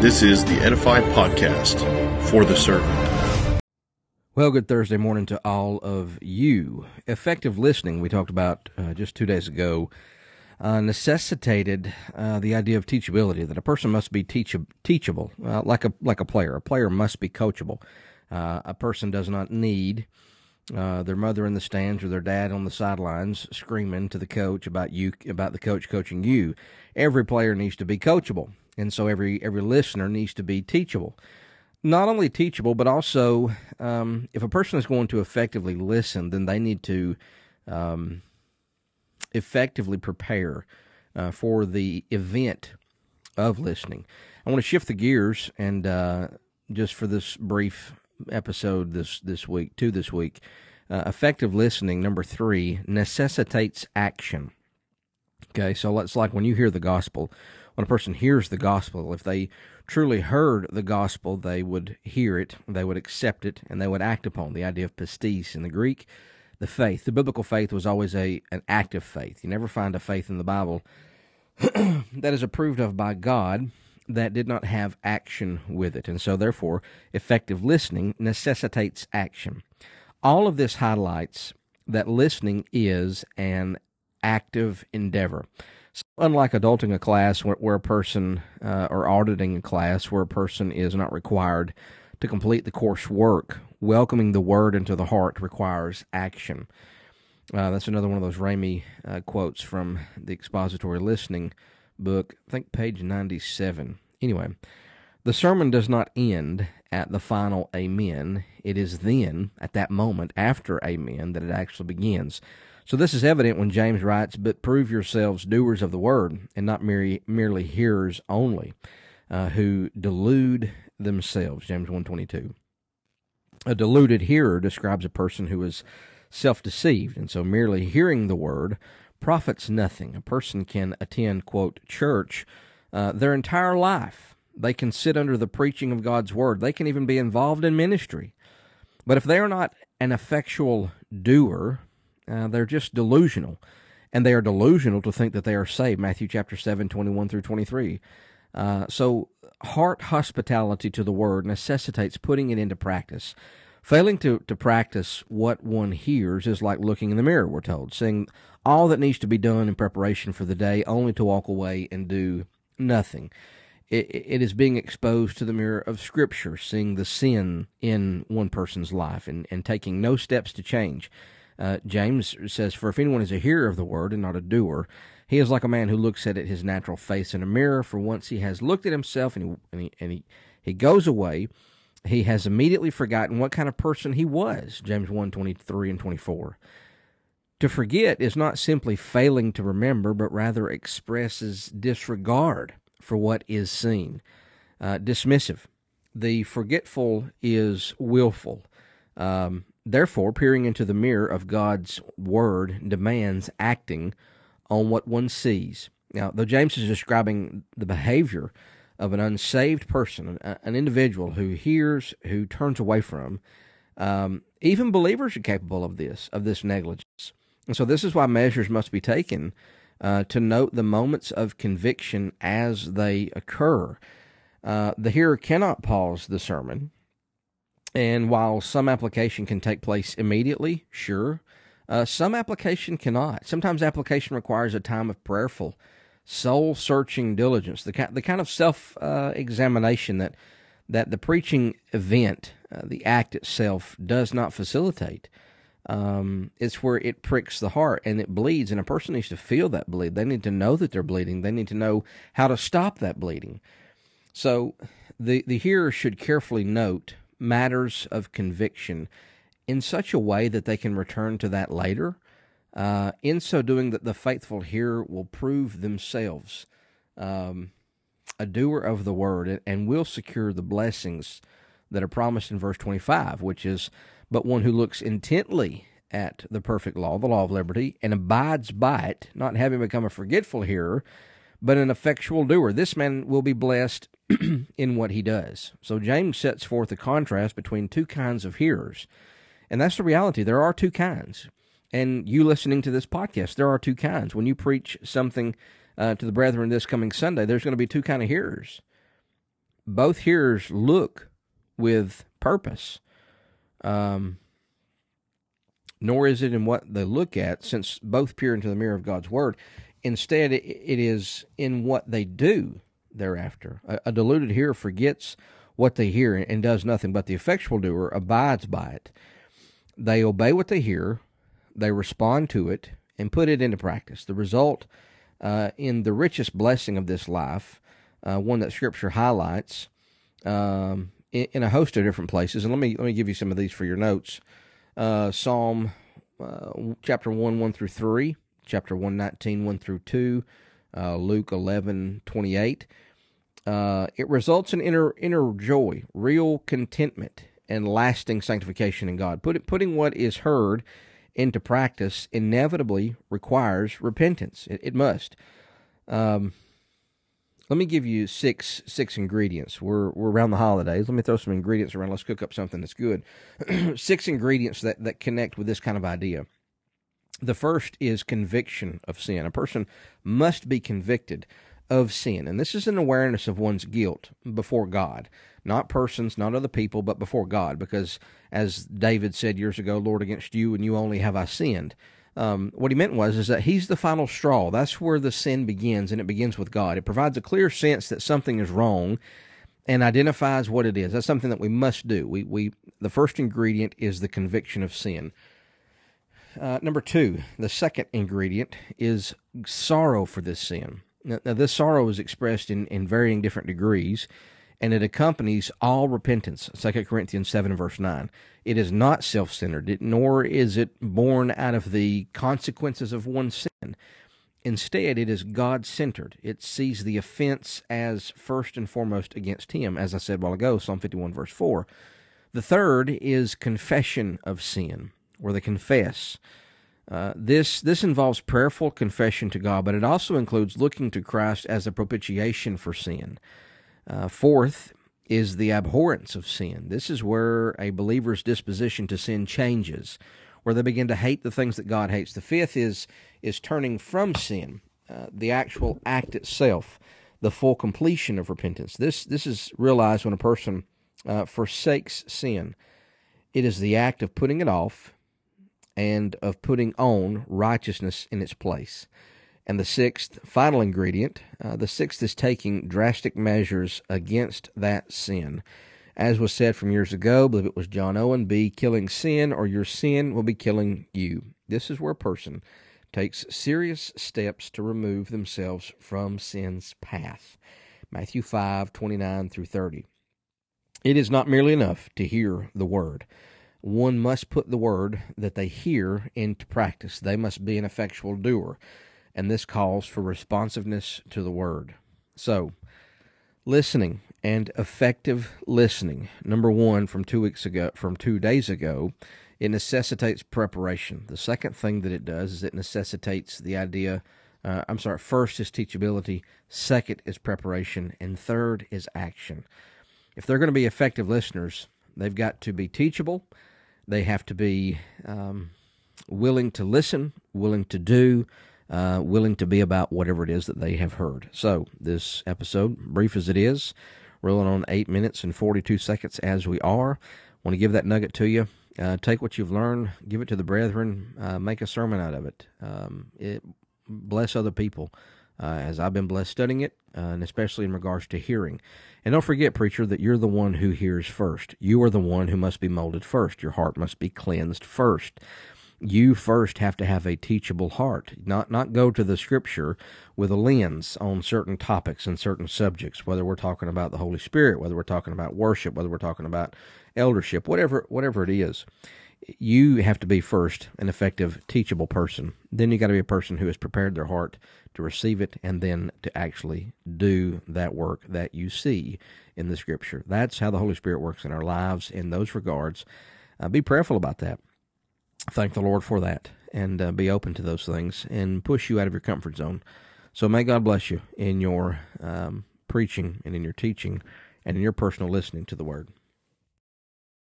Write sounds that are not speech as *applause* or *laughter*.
This is the Edify Podcast for the servant. Well, good Thursday morning to all of you. Effective listening, we talked about uh, just two days ago, uh, necessitated uh, the idea of teachability, that a person must be teach- teachable, uh, like, a, like a player. A player must be coachable. Uh, a person does not need uh, their mother in the stands or their dad on the sidelines screaming to the coach about you about the coach coaching you. Every player needs to be coachable and so every every listener needs to be teachable. Not only teachable, but also um, if a person is going to effectively listen, then they need to um, effectively prepare uh, for the event of listening. I want to shift the gears and uh, just for this brief episode this this week, to this week, uh, effective listening number three necessitates action. Okay, so it's like when you hear the gospel when a person hears the gospel, if they truly heard the gospel, they would hear it, they would accept it, and they would act upon the idea of pistis in the Greek. The faith, the biblical faith, was always a an active faith. You never find a faith in the Bible *clears throat* that is approved of by God that did not have action with it, and so therefore, effective listening necessitates action. All of this highlights that listening is an active endeavor. Unlike adulting a class where, where a person, uh, or auditing a class where a person is not required to complete the course work, welcoming the word into the heart requires action. Uh, that's another one of those Ramey uh, quotes from the expository listening book, I think page 97. Anyway, the sermon does not end at the final amen. It is then, at that moment after amen, that it actually begins. So this is evident when James writes, But prove yourselves doers of the word, and not merely, merely hearers only, uh, who delude themselves. James 1.22. A deluded hearer describes a person who is self-deceived, and so merely hearing the word profits nothing. A person can attend, quote, church uh, their entire life. They can sit under the preaching of God's word. They can even be involved in ministry. But if they are not an effectual doer, uh, they're just delusional. And they are delusional to think that they are saved. Matthew chapter 7, 21 through 23. Uh, so, heart hospitality to the word necessitates putting it into practice. Failing to, to practice what one hears is like looking in the mirror, we're told, seeing all that needs to be done in preparation for the day, only to walk away and do nothing. It, it is being exposed to the mirror of Scripture, seeing the sin in one person's life and, and taking no steps to change. Uh, James says, For if anyone is a hearer of the word and not a doer, he is like a man who looks at it, his natural face in a mirror. For once he has looked at himself and he, and he, and he, he goes away, he has immediately forgotten what kind of person he was. James 1 23 and 24. To forget is not simply failing to remember, but rather expresses disregard for what is seen. Uh, dismissive. The forgetful is willful. Um, Therefore, peering into the mirror of God's Word demands acting on what one sees. Now, though James is describing the behavior of an unsaved person, an individual who hears, who turns away from, um, even believers are capable of this, of this negligence. And so, this is why measures must be taken uh, to note the moments of conviction as they occur. Uh, the hearer cannot pause the sermon and while some application can take place immediately, sure, uh, some application cannot. Sometimes application requires a time of prayerful, soul searching diligence, the, the kind of self uh, examination that, that the preaching event, uh, the act itself, does not facilitate. Um, it's where it pricks the heart and it bleeds, and a person needs to feel that bleed. They need to know that they're bleeding, they need to know how to stop that bleeding. So the, the hearer should carefully note matters of conviction in such a way that they can return to that later. Uh, in so doing, that the faithful here will prove themselves um, a doer of the word and will secure the blessings that are promised in verse 25, which is, But one who looks intently at the perfect law, the law of liberty, and abides by it, not having become a forgetful hearer, but an effectual doer. This man will be blessed *clears throat* in what he does. So James sets forth a contrast between two kinds of hearers. And that's the reality. There are two kinds. And you listening to this podcast, there are two kinds. When you preach something uh, to the brethren this coming Sunday, there's going to be two kind of hearers. both hearers look with purpose. Um, nor is it in what they look at, since both peer into the mirror of God's Word. Instead, it is in what they do thereafter. A, a deluded hearer forgets what they hear and does nothing, but the effectual doer abides by it. They obey what they hear, they respond to it, and put it into practice. The result uh, in the richest blessing of this life, uh, one that Scripture highlights um, in, in, a host of different places. And let me let me give you some of these for your notes. Uh, Psalm uh, chapter one one through three, chapter one nineteen one through two, uh, Luke eleven twenty eight. Uh, it results in inner inner joy, real contentment, and lasting sanctification in God. Put, putting what is heard into practice inevitably requires repentance. It, it must. Um, let me give you six six ingredients. We're we're around the holidays. Let me throw some ingredients around. Let's cook up something that's good. *clears throat* six ingredients that that connect with this kind of idea. The first is conviction of sin. A person must be convicted of sin, and this is an awareness of one's guilt before God not persons, not other people, but before God. Because as David said years ago, Lord, against you and you only have I sinned. Um, what he meant was is that he's the final straw. That's where the sin begins, and it begins with God. It provides a clear sense that something is wrong, and identifies what it is. That's something that we must do. We we the first ingredient is the conviction of sin. Uh, number two, the second ingredient is sorrow for this sin. Now, now, this sorrow is expressed in, in varying different degrees and it accompanies all repentance. 2 Corinthians 7 verse 9. It is not self-centered, nor is it born out of the consequences of one sin. Instead, it is God-centered. It sees the offense as first and foremost against him, as I said a while ago, Psalm 51 verse 4. The third is confession of sin, where they confess. Uh, this this involves prayerful confession to God, but it also includes looking to Christ as a propitiation for sin. Uh, fourth is the abhorrence of sin. This is where a believer's disposition to sin changes, where they begin to hate the things that God hates. The fifth is is turning from sin, uh, the actual act itself, the full completion of repentance. This this is realized when a person uh, forsakes sin. It is the act of putting it off and of putting on righteousness in its place. And the sixth, final ingredient, uh, the sixth is taking drastic measures against that sin. As was said from years ago, I believe it was John Owen, be killing sin or your sin will be killing you. This is where a person takes serious steps to remove themselves from sin's path. Matthew 5, 29 through 30. It is not merely enough to hear the word. One must put the word that they hear into practice. They must be an effectual doer and this calls for responsiveness to the word. So, listening and effective listening. Number one, from two weeks ago, from two days ago, it necessitates preparation. The second thing that it does is it necessitates the idea. Uh, I'm sorry. First is teachability. Second is preparation, and third is action. If they're going to be effective listeners, they've got to be teachable. They have to be um, willing to listen, willing to do, uh, willing to be about whatever it is that they have heard. So, this episode, brief as it is, rolling on 8 minutes and 42 seconds as we are, want to give that nugget to you. Uh, take what you've learned, give it to the brethren, uh, make a sermon out of it. Um, it bless other people. Uh, as I've been blessed studying it, uh, and especially in regards to hearing. And don't forget, preacher, that you're the one who hears first. You are the one who must be molded first. Your heart must be cleansed first you first have to have a teachable heart, not not go to the scripture with a lens on certain topics and certain subjects, whether we're talking about the Holy Spirit, whether we're talking about worship, whether we're talking about eldership, whatever whatever it is. You have to be first an effective teachable person. Then you got to be a person who has prepared their heart to receive it and then to actually do that work that you see in the scripture. That's how the Holy Spirit works in our lives in those regards. Uh, be prayerful about that thank the Lord for that and uh, be open to those things and push you out of your comfort zone. So may God bless you in your um, preaching and in your teaching and in your personal listening to the Word.